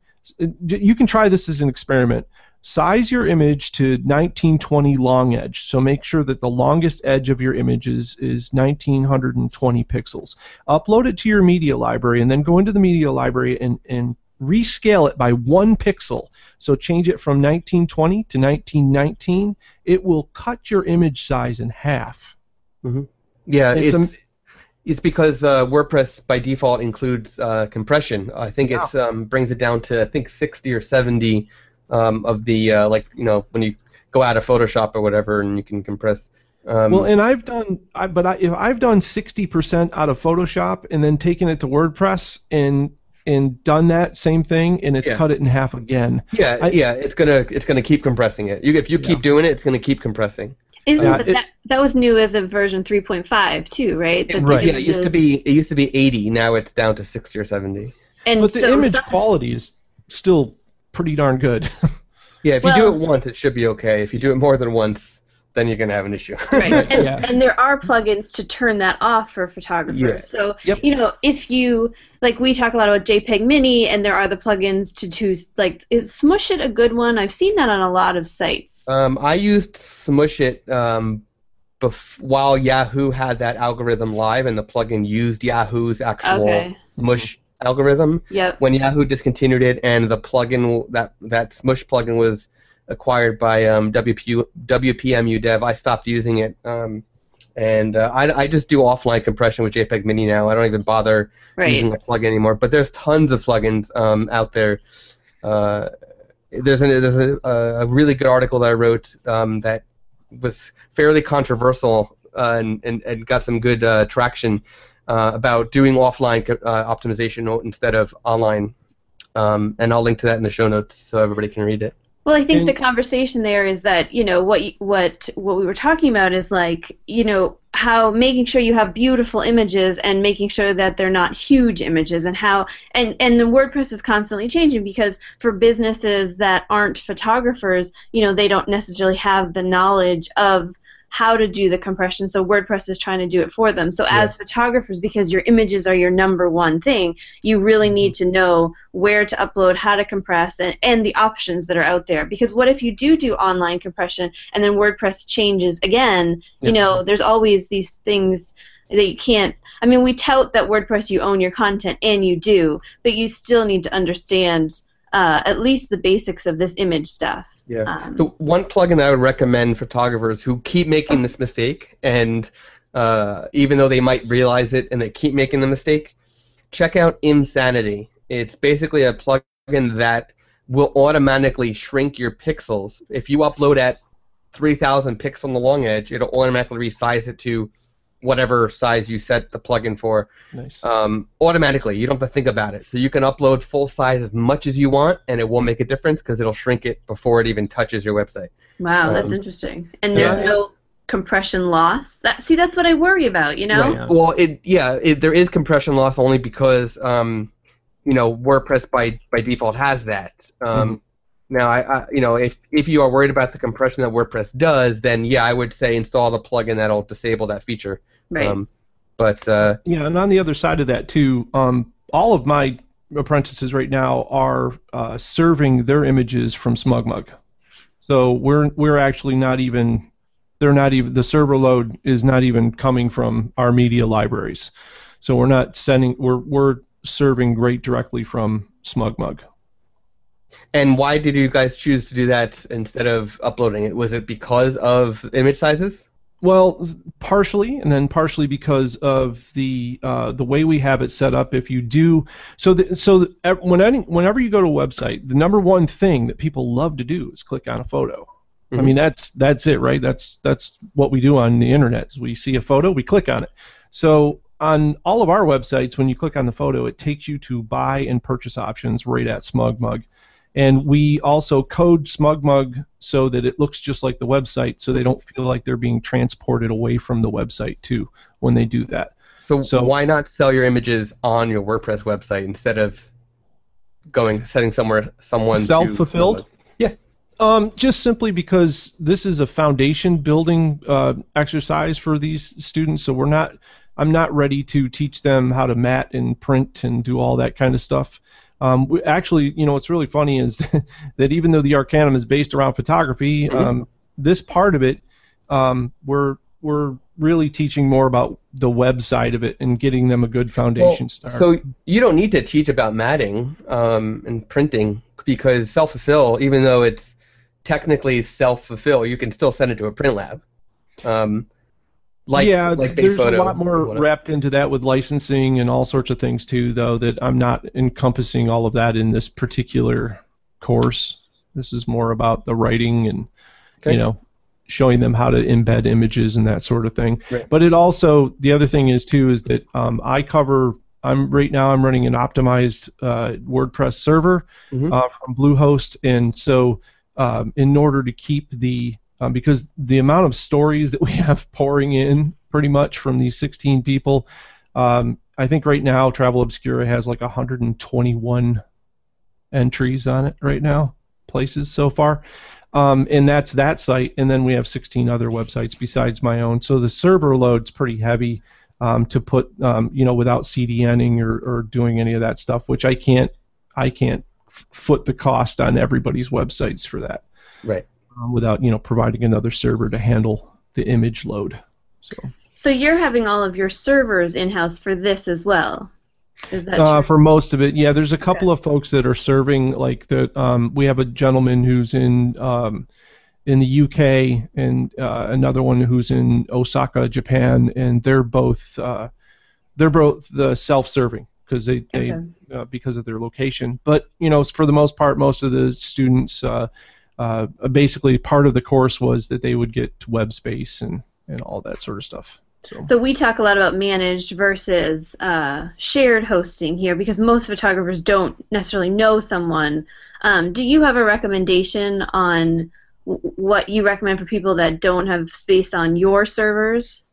You can try this as an experiment size your image to 1920 long edge. So make sure that the longest edge of your image is, is 1920 pixels. Upload it to your media library and then go into the media library and, and rescale it by one pixel. So change it from 1920 to 1919. It will cut your image size in half. Yeah, It's it's a- it's because uh, WordPress by default includes uh, compression. I think it's um, brings it down to I think 60 or 70 um, of the uh, like you know when you go out of Photoshop or whatever and you can compress. Um, Well, and I've done, I, but I, if I've done 60% out of Photoshop and then taken it to WordPress and and done that same thing, and it's Yeah. cut it in half again. yeah, I- yeah, it's gonna it's gonna keep compressing it. You, if you keep doing it, it's gonna keep compressing. Isn't Uh, that, it- that that was new as of version 3.5 too, right? That the Right. Yeah, it used to be it used to be 80. Now it's down to 60 or 70. And But the so image some- quality is still pretty darn good. Yeah, if you do it once, it should be okay. If you do it more than once, then you're gonna have an issue. right and, Yeah. and there are plugins to turn that off for photographers Yeah. so Yep. you know if you like we talk a lot about jpeg mini and there are the plugins to choose. like is smush it a good one i've seen that on a lot of sites Um, I used Smush It um, bef- while Yahoo had that algorithm live, and the plugin used Yahoo's actual okay Smush algorithm. yep When Yahoo discontinued it, and the plugin that that Smush plugin was acquired by um, WP, WPMU Dev, I stopped using it. Um, and uh, I, I just do offline compression with JPEG Mini now. I don't even bother right using a plugin anymore. But there's tons of plugins um, out there. Uh, there's a, there's a, a really good article that I wrote um, that was fairly controversial uh, and, and, and got some good uh, traction uh, about doing offline uh, optimization instead of online. Um, and I'll link to that in the show notes so everybody can read it. Well, I think And- the conversation there is that you know what what what we were talking about is like you know how making sure you have beautiful images and making sure that they're not huge images and how and and the WordPress is constantly changing because for businesses that aren't photographers, you know, they don't necessarily have the knowledge of how to do the compression so WordPress is trying to do it for them. So as photographers because your images are your number one thing, you really need to know where to upload, how to compress, and, and the options that are out there. Because what if you do do online compression and then WordPress changes again? You know, there's always these things that you can't. I mean, we tout that WordPress you own your content, and you do, but you still need to understand uh, at least the basics of this image stuff. Yeah. Um, the one plugin that I would recommend photographers who keep making this mistake, and uh, even though they might realize it and they keep making the mistake, check out Imsanity. It's basically a plugin that will automatically shrink your pixels. If you upload at 3,000 pixels on the long edge, it'll automatically resize it to whatever size you set the plugin for nice. um, automatically. You don't have to think about it. So you can upload full size as much as you want, and it won't make a difference because it'll shrink it before it even touches your website. wow, that's um, interesting. And there's yeah. no compression loss. That see, that's what I worry about. You know. Right. Yeah. Well, it yeah, it, there is compression loss only because um, you know WordPress by by default has that. Um, Now, I, I you know if if you are worried about the compression that WordPress does, then yeah, I would say install the plugin that'll disable that feature. Right. Um, but uh, Yeah, and on the other side of that too, um, all of my apprentices right now are uh, serving their images from SmugMug. So we're we're actually not even they're not even the server load is not even coming from our media libraries. So we're not sending we're we're serving right directly from SmugMug. And why did you guys choose to do that instead of uploading it? Was it because of image sizes? Well, partially, and then partially because of the uh, the way we have it set up. If you do so, the, so the, when any, whenever you go to a website, the number one thing that people love to do is click on a photo. Mm-hmm. I mean, that's that's it, right? That's that's what we do on the internet. Is we see a photo, we click on it. So on all of our websites, when you click on the photo, it takes you to buy and purchase options right at SmugMug. And we also code SmugMug so that it looks just like the website, so they don't feel like they're being transported away from the website too when they do that. So, so why not sell your images on your WordPress website instead of going setting somewhere someone self-fulfilled? Yeah, um, just simply because this is a foundation building uh, exercise for these students, so we're not. I'm not ready to teach them how to mat and print and do all that kind of stuff. Um, we, actually, you know, what's really funny is that even though the Arcanum is based around photography, mm-hmm. um, this part of it, um, we're we're really teaching more about the web side of it and getting them a good foundation well, start. So you don't need to teach about matting um, and printing because self-fulfill, even though it's technically self-fulfill, you can still send it to a print lab. Um, like, yeah, like there's a lot more wrapped into that with licensing and all sorts of things too, though. That I'm not encompassing all of that in this particular course. This is more about the writing and okay. you know showing them how to embed images and that sort of thing. Right. But it also the other thing is too is that um, I cover. I'm right now. I'm running an optimized uh, WordPress server mm-hmm. uh, from Bluehost, and so um, in order to keep the um, because the amount of stories that we have pouring in pretty much from these 16 people, um, I think right now Travel Obscura has like 121 entries on it right now, places so far. Um, and that's that site, and then we have 16 other websites besides my own. So the server load's pretty heavy um, to put, um, you know, without CDNing or, or doing any of that stuff, which I can't, I can't foot the cost on everybody's websites for that. Right um, without you know providing another server to handle the image load. So. So you're having all of your servers in house for this as well. Is that uh, for most of it? Yeah, there's a couple okay. of folks that are serving. Like the um, we have a gentleman who's in um, in the UK and uh, another one who's in Osaka, Japan, and they're both uh, they're both the self-serving because they, they okay. Uh, because of their location. But you know, for the most part, most of the students uh, basically part of the course was that they would get web space and, and all that sort of stuff. So. so we talk a lot about managed versus uh, shared hosting here because most photographers don't necessarily know someone. Um, do you have a recommendation on w- what you recommend for people that don't have space on your servers?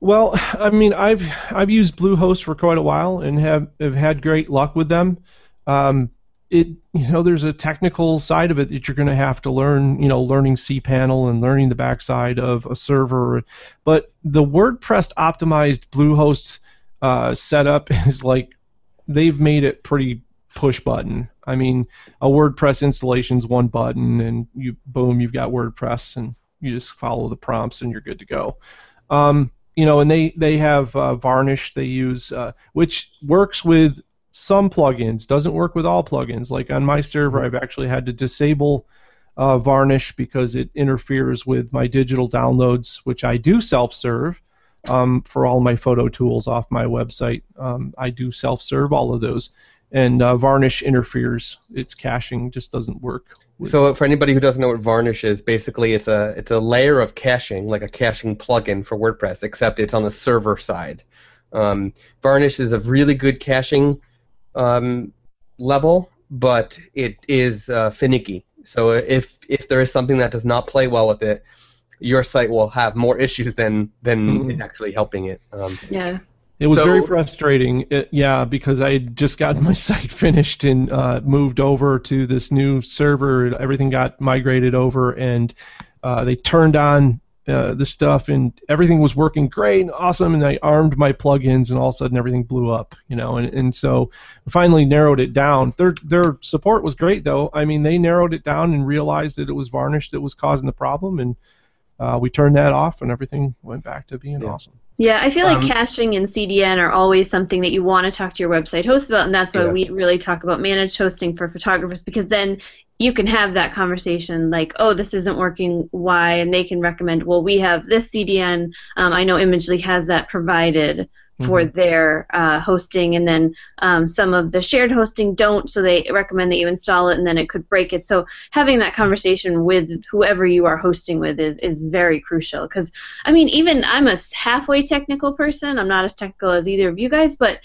Well, I mean, I've I've used Bluehost for quite a while and have have had great luck with them. Um, it you know there's a technical side of it that you're going to have to learn you know learning cpanel and learning the backside of a server. But the wordpress optimized bluehost uh, setup is like they've made it pretty push button. I mean a wordpress installation is one button and you boom you've got wordpress and you just follow the prompts and you're good to go. Um, you know and they they have uh, varnish they use uh, which works with some plugins. Doesn't work with all plugins. Like on my server, I've actually had to disable uh, Varnish because it interferes with my digital downloads, which I do self-serve um, for all my photo tools off my website. Um, I do self-serve all of those, and uh, Varnish interferes. Its caching just doesn't work. So for anybody who doesn't know what Varnish is, basically it's a it's a layer of caching, like a caching plugin for WordPress, except it's on the server side. Um, Varnish is a really good caching um, level, but it is uh, finicky. So if if there is something that does not play well with it, your site will have more issues than than mm-hmm. it actually helping it. Um, yeah. It was so, very frustrating. It, yeah, because I had just gotten my site finished and uh, moved over to this new server. Everything got migrated over, and uh, they turned on uh, the stuff, and everything was working great and awesome. And I armed my plugins, and all of a sudden everything blew up, you know. And, and so finally narrowed it down. Their their support was great though. I mean, they narrowed it down and realized that it was varnish that was causing the problem, and uh, we turned that off, and everything went back to being yeah. awesome. Yeah, I feel like Um, caching and CDN are always something that you want to talk to your website host about, and that's why Yeah. we really talk about managed hosting for photographers because then you can have that conversation like, oh, this isn't working, why? And they can recommend, well, we have this CDN. Um, I know Imagely has that provided for their uh, hosting, and then um, some of the shared hosting don't, so they recommend that you install it, and then it could break it. So having that conversation with whoever you are hosting with is is very crucial because I mean, even I'm a halfway technical person. I'm not as technical as either of you guys, but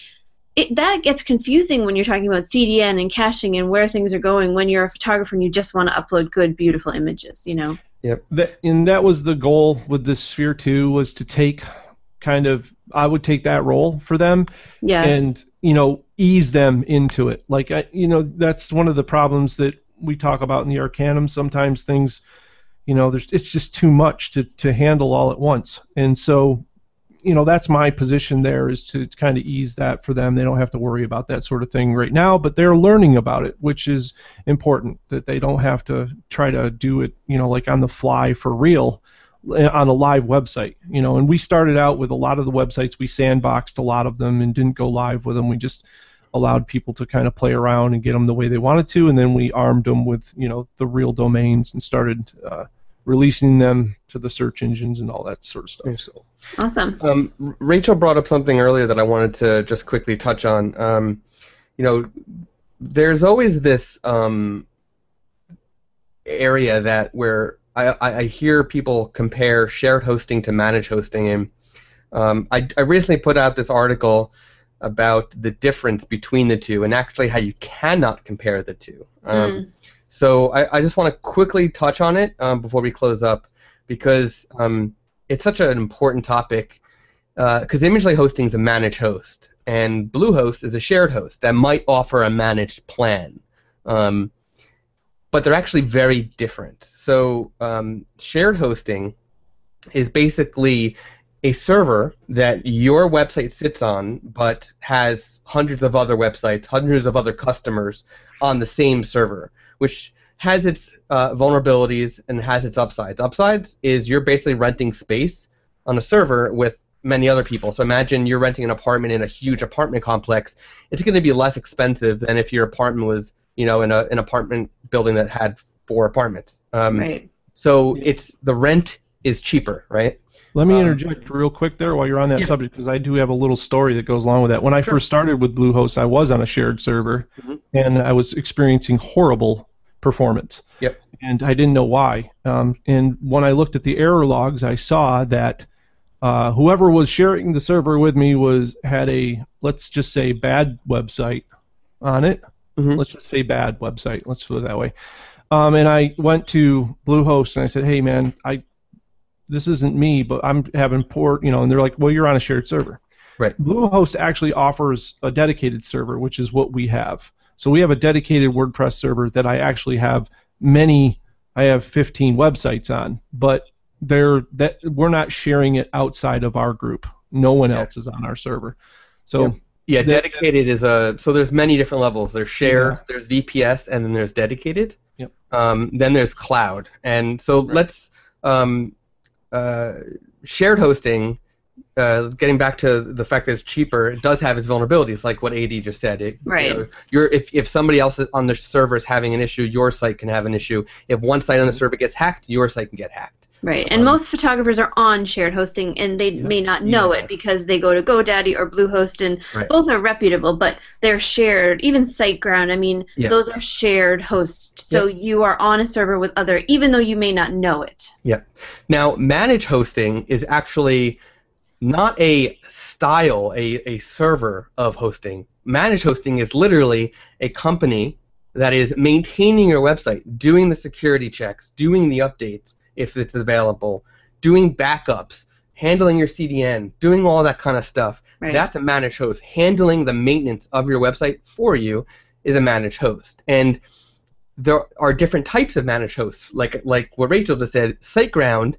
it, that gets confusing when you're talking about CDN and caching and where things are going when you're a photographer and you just want to upload good, beautiful images. You know. That, and that was the goal with the Sphere 2 was to take kind of I would take that role for them Yeah. and you know ease them into it. Like I, you know that's one of the problems that we talk about in the Arcanum. Sometimes things, you know, there's it's just too much to to handle all at once, and so you know that's my position there is to kind of ease that for them. They don't have to worry about that sort of thing right now, but they're learning about it, which is important. That they don't have to try to do it, you know, like on the fly for real on a live website, you know. And we started out with a lot of the websites. We sandboxed a lot of them and didn't go live with them. We just allowed people to kind of play around and get them the way they wanted to, and then we armed them with, you know, the real domains and started uh, releasing them to the search engines and all that sort of stuff. So. awesome. Um, Rachel brought up something earlier that I wanted to just quickly touch on. Um, you know, there's always this um, area that where I, I, hear people compare shared hosting to managed hosting, and um, I, I recently put out this article about the difference between the two and actually how you cannot compare the two. Um, Mm. So I, I just want to quickly touch on it um, before we close up because um, it's such an important topic. Because Imagely Hosting is a managed host, and Bluehost is a shared host that might offer a managed plan. Um, but they're actually very different. So um, shared hosting is basically a server that your website sits on, but has hundreds of other websites, hundreds of other customers on the same server, which has its uh, vulnerabilities and has its upsides. Upsides is you're basically renting space on a server with many other people. So imagine you're renting an apartment in a huge apartment complex. It's going to be less expensive than if your apartment was, you know, in a, an apartment building that had four apartments. Um, right. So it's the rent is cheaper, right? Let me Um, interject real quick there while you're on that Yeah. subject because I do have a little story that goes along with that. When I Sure. first started with Bluehost, I was on a shared server Mhm. and I was experiencing horrible performance. Yep. And I didn't know why. Um, and when I looked at the error logs, I saw that uh, whoever was sharing the server with me was had a let's just say bad website on it. Mhm. Let's just say bad website. Let's put it that way. Um, and I went to Bluehost and I said, "Hey, man, I this isn't me, but I'm having poor, you know." And they're like, "Well, you're on a shared server." Right. Bluehost actually offers a dedicated server, which is what we have. So we have a dedicated WordPress server that I actually have many. I have 15 websites on, but they're that we're not sharing it outside of our group. No one else is on our server. So Yep. Yeah, dedicated is a so there's many different levels. There's shared, Yeah. there's VPS, and then there's dedicated. Yep. Um, then there's cloud, and so Right. let's um, uh, shared hosting. Uh, getting back to the fact that it's cheaper, it does have its vulnerabilities, like what AD just said. It, you Right. know, you're, if, if somebody else on the server is having an issue, your site can have an issue. If one site on the server gets hacked, your site can get hacked. Right, and Um, most photographers are on shared hosting, and they may not know Yeah. it because they go to GoDaddy or Bluehost, and Right. both are reputable, but they're shared. Even SiteGround, I mean, Yeah. those are shared hosts, so you are on a server with other, even though you may not know it. Yeah. Now, managed hosting is actually not a style, a, a server of hosting. Managed hosting is literally a company that is maintaining your website, doing the security checks, doing the updates if it's available, doing backups, handling your CDN, doing all that kind of stuff. Right. That's a managed host. Handling the maintenance of your website for you is a managed host. And there are different types of managed hosts. Like like what Rachel just said, SiteGround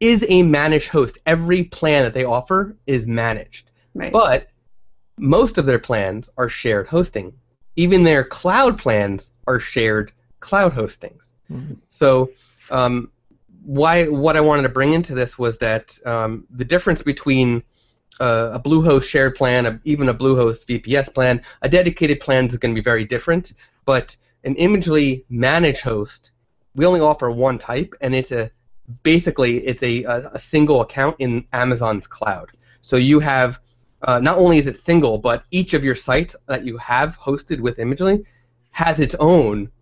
is a managed host. Every plan that they offer is managed. right. But most of their plans are shared hosting. Even their cloud plans are shared cloud hostings. Mhm. So, um, why what I wanted to bring into this was that um, the difference between a, a Bluehost shared plan, a, even a Bluehost VPS plan, a dedicated plan is going to be very different. But an Imagely managed host, we only offer one type, and it's a basically it's a, a, a single account in Amazon's cloud. So you have uh, not only is it single, but each of your sites that you have hosted with Imagely has its own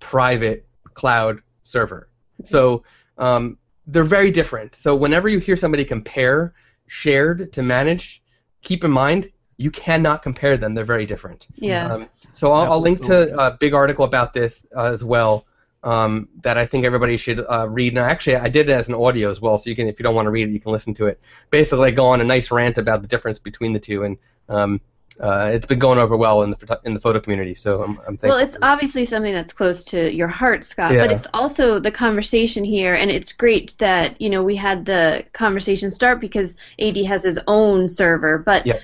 private cloud server. So um, they're very different. So whenever you hear somebody compare shared to managed, keep in mind you cannot compare them. They're very different. Yeah. Um, so I'll, I'll, link to a big article about this uh, as well um, that I think everybody should uh, read. And actually, I did it as an audio as well, so you can, if you don't want to read it, you can listen to it. Basically, I go on a nice rant about the difference between the two, and um, uh, it's been going over well in the in the photo community. So I'm, I'm thankful. Well, it's obviously something that's close to your heart, Scott. Yeah. But it's also the conversation here, and it's great that you know we had the conversation start because AD has his own server, but. Yeah.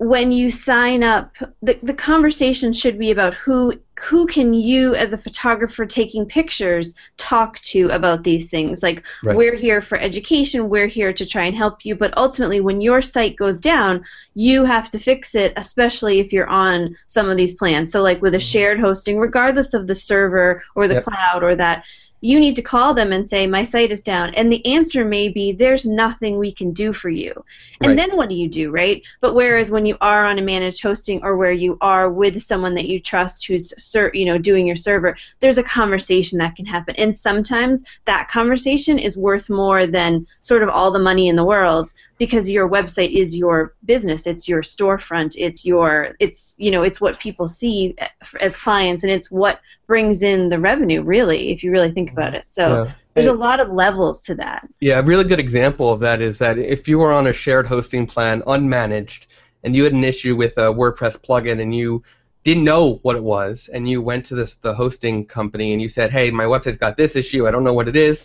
When you sign up, the, the conversation should be about who who can you as a photographer taking pictures talk to about these things like Right. we're here for education we're here to try and help you but ultimately when your site goes down you have to fix it especially if you're on some of these plans so like with a mm-hmm. shared hosting regardless of the server or the Yep. cloud or that you need to call them and say my site is down. And the answer may be there's nothing we can do for you. And Right. then what do you do right? But whereas when you are on a managed hosting or where you are with someone that you trust who's ser- you know doing your server there's a conversation that can happen. And sometimes that conversation is worth more than sort of all the money in the world because your website is your business it's your storefront it's your it's you know it's what people see as clients and it's what brings in the revenue really if you really think mm-hmm. about it so Yeah. there's a lot of levels to that Yeah, a really good example of that is that if you were on a shared hosting plan, unmanaged, and you had an issue with a WordPress plugin and you didn't know what it was, and you went to this the hosting company and you said, "Hey, my website's got this issue. I don't know what it is."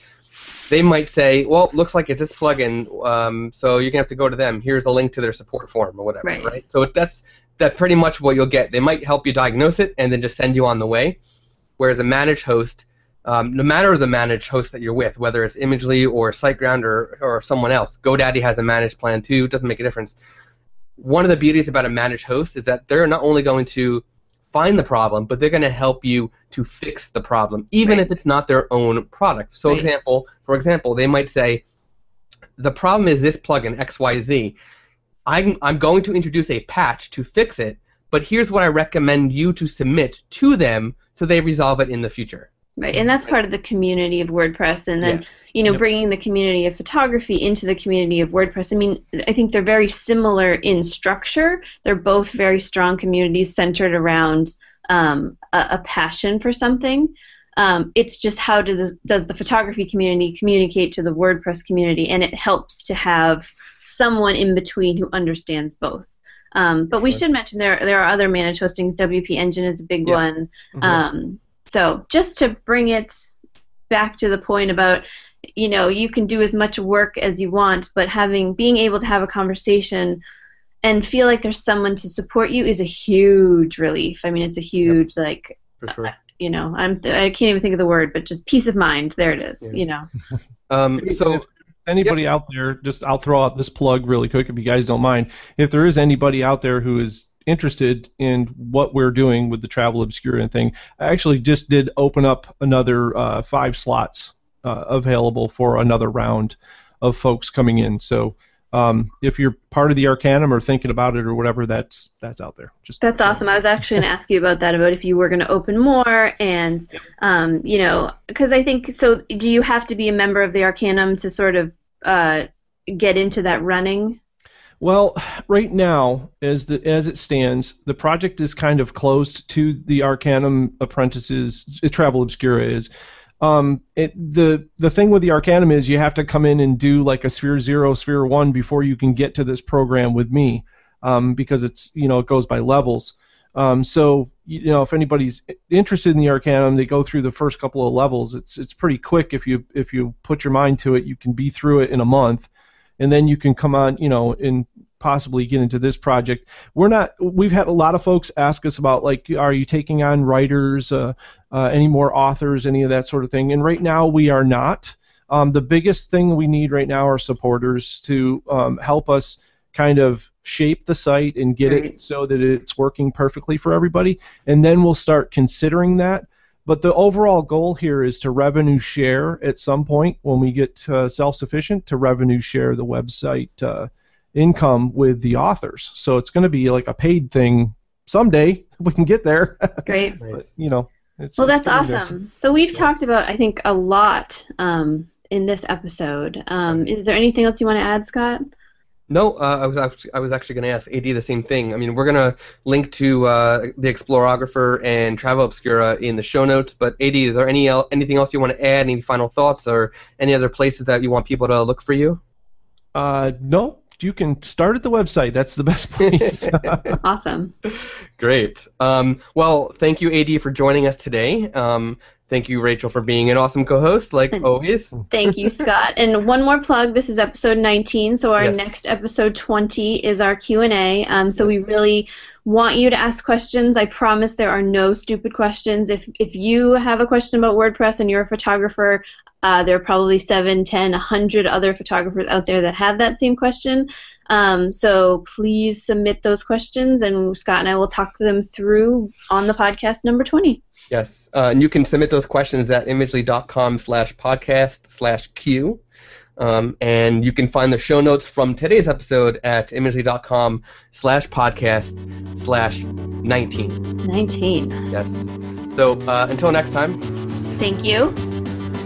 They might say, "Well, looks like it's this plugin, um, so you're gonna have to go to them. Here's a link to their support form or whatever." Right. So that's that pretty much what you'll get. They might help you diagnose it and then just send you on the way. Whereas a managed host, um, no matter the managed host that you're with, whether it's Imagely or SiteGround or, or someone else, GoDaddy has a managed plan too. It doesn't make a difference. One of the beauties about a managed host is that they're not only going to find the problem, but they're going to help you to fix the problem, even Right. if it's not their own product. So, Right. example, for example, they might say, the problem is this plugin XYZ. I'm, I'm going to introduce a patch to fix it, but here's what I recommend you to submit to them so they resolve it in the future. Right, and that's part of the community of WordPress, and then Yeah. you know Yep. bringing the community of photography into the community of WordPress. I mean, I think they're very similar in structure. They're both very strong communities centered around um, a, a passion for something. Um, it's just how does does the photography community communicate to the WordPress community, and it helps to have someone in between who understands both. Um, but we should mention there there are other managed hostings. WP Engine is a big Yeah. one. Mhm. So just to bring it back to the point about you know you can do as much work as you want, but having being able to have a conversation and feel like there's someone to support you is a huge relief. I mean, it's a huge like For sure. you know I'm I can't even think of the word, but just peace of mind. There it is. Yeah. You know. Um, so anybody out there, just I'll throw out this plug really quick if you guys don't mind. If there is anybody out there who is interested in what we're doing with the Travel Obscura thing, I actually just did open up another uh, five slots uh, available for another round of folks coming in. So um, if you're part of the Arcanum or thinking about it or whatever, that's that's out there. Just That's awesome. I was actually going to ask you about that, about if you were going to open more, and um, you know, because I think so. Do you have to be a member of the Arcanum to sort of uh, get into that running? Well, right now, as the as it stands, the project is kind of closed to the Arcanum apprentices. uh, Travel Obscura is. Um, it, the the thing with the Arcanum is you have to come in and do like a Sphere Zero, Sphere One before you can get to this program with me, um, because it's you know it goes by levels. Um, so you know if anybody's interested in the Arcanum, they go through the first couple of levels. It's it's pretty quick if you if you put your mind to it. You can be through it in a month and then you can come on, you know, and possibly get into this project. We're not. We've had a lot of folks ask us about like, are you taking on writers, uh, uh, any more authors, any of that sort of thing? And right now we are not. Um, the biggest thing we need right now are supporters to um, help us kind of shape the site and get Right. it so that it's working perfectly for everybody, and then we'll start considering that. But the overall goal here is to revenue share at some point when we get uh, self-sufficient to revenue share the website uh, income with the authors. So it's going to be like a paid thing someday. We can get there, Great. but you know. It's, Well, it's that's getting there. awesome. So we've talked about, I think, a lot um, in this episode. Um, is there anything else you want to add, Scott? No, uh, I was actually, I was actually going to ask AD the same thing. I mean, we're going to link to uh, the Explorographer and Travel Obscura in the show notes. But AD, is there any el- anything else you want to add? Any final thoughts or any other places that you want people to look for you? Uh, no, you can start at the website. That's the best place. Awesome. Great. Um, well, thank you, AD, for joining us today. Um, thank you, Rachel, for being an awesome co-host, like always. Thank you, Scott. And one more plug. This is episode 19, so our Yes. next episode 20 is our Q&A. Um, so we really want you to ask questions. I promise there are no stupid questions. If if you have a question about WordPress and you're a photographer, uh, there are probably 7, 10, 100 other photographers out there that have that same question. Um, so please submit those questions, and Scott and I will talk to them through on the podcast number 20. Yes, uh, and you can submit those questions at imagely.com slash podcast slash q. Um, and you can find the show notes from today's episode at imagely.com slash podcast slash 19. 19. Yes. So uh, until next time, Thank you.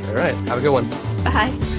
all right, have a good one. Bye.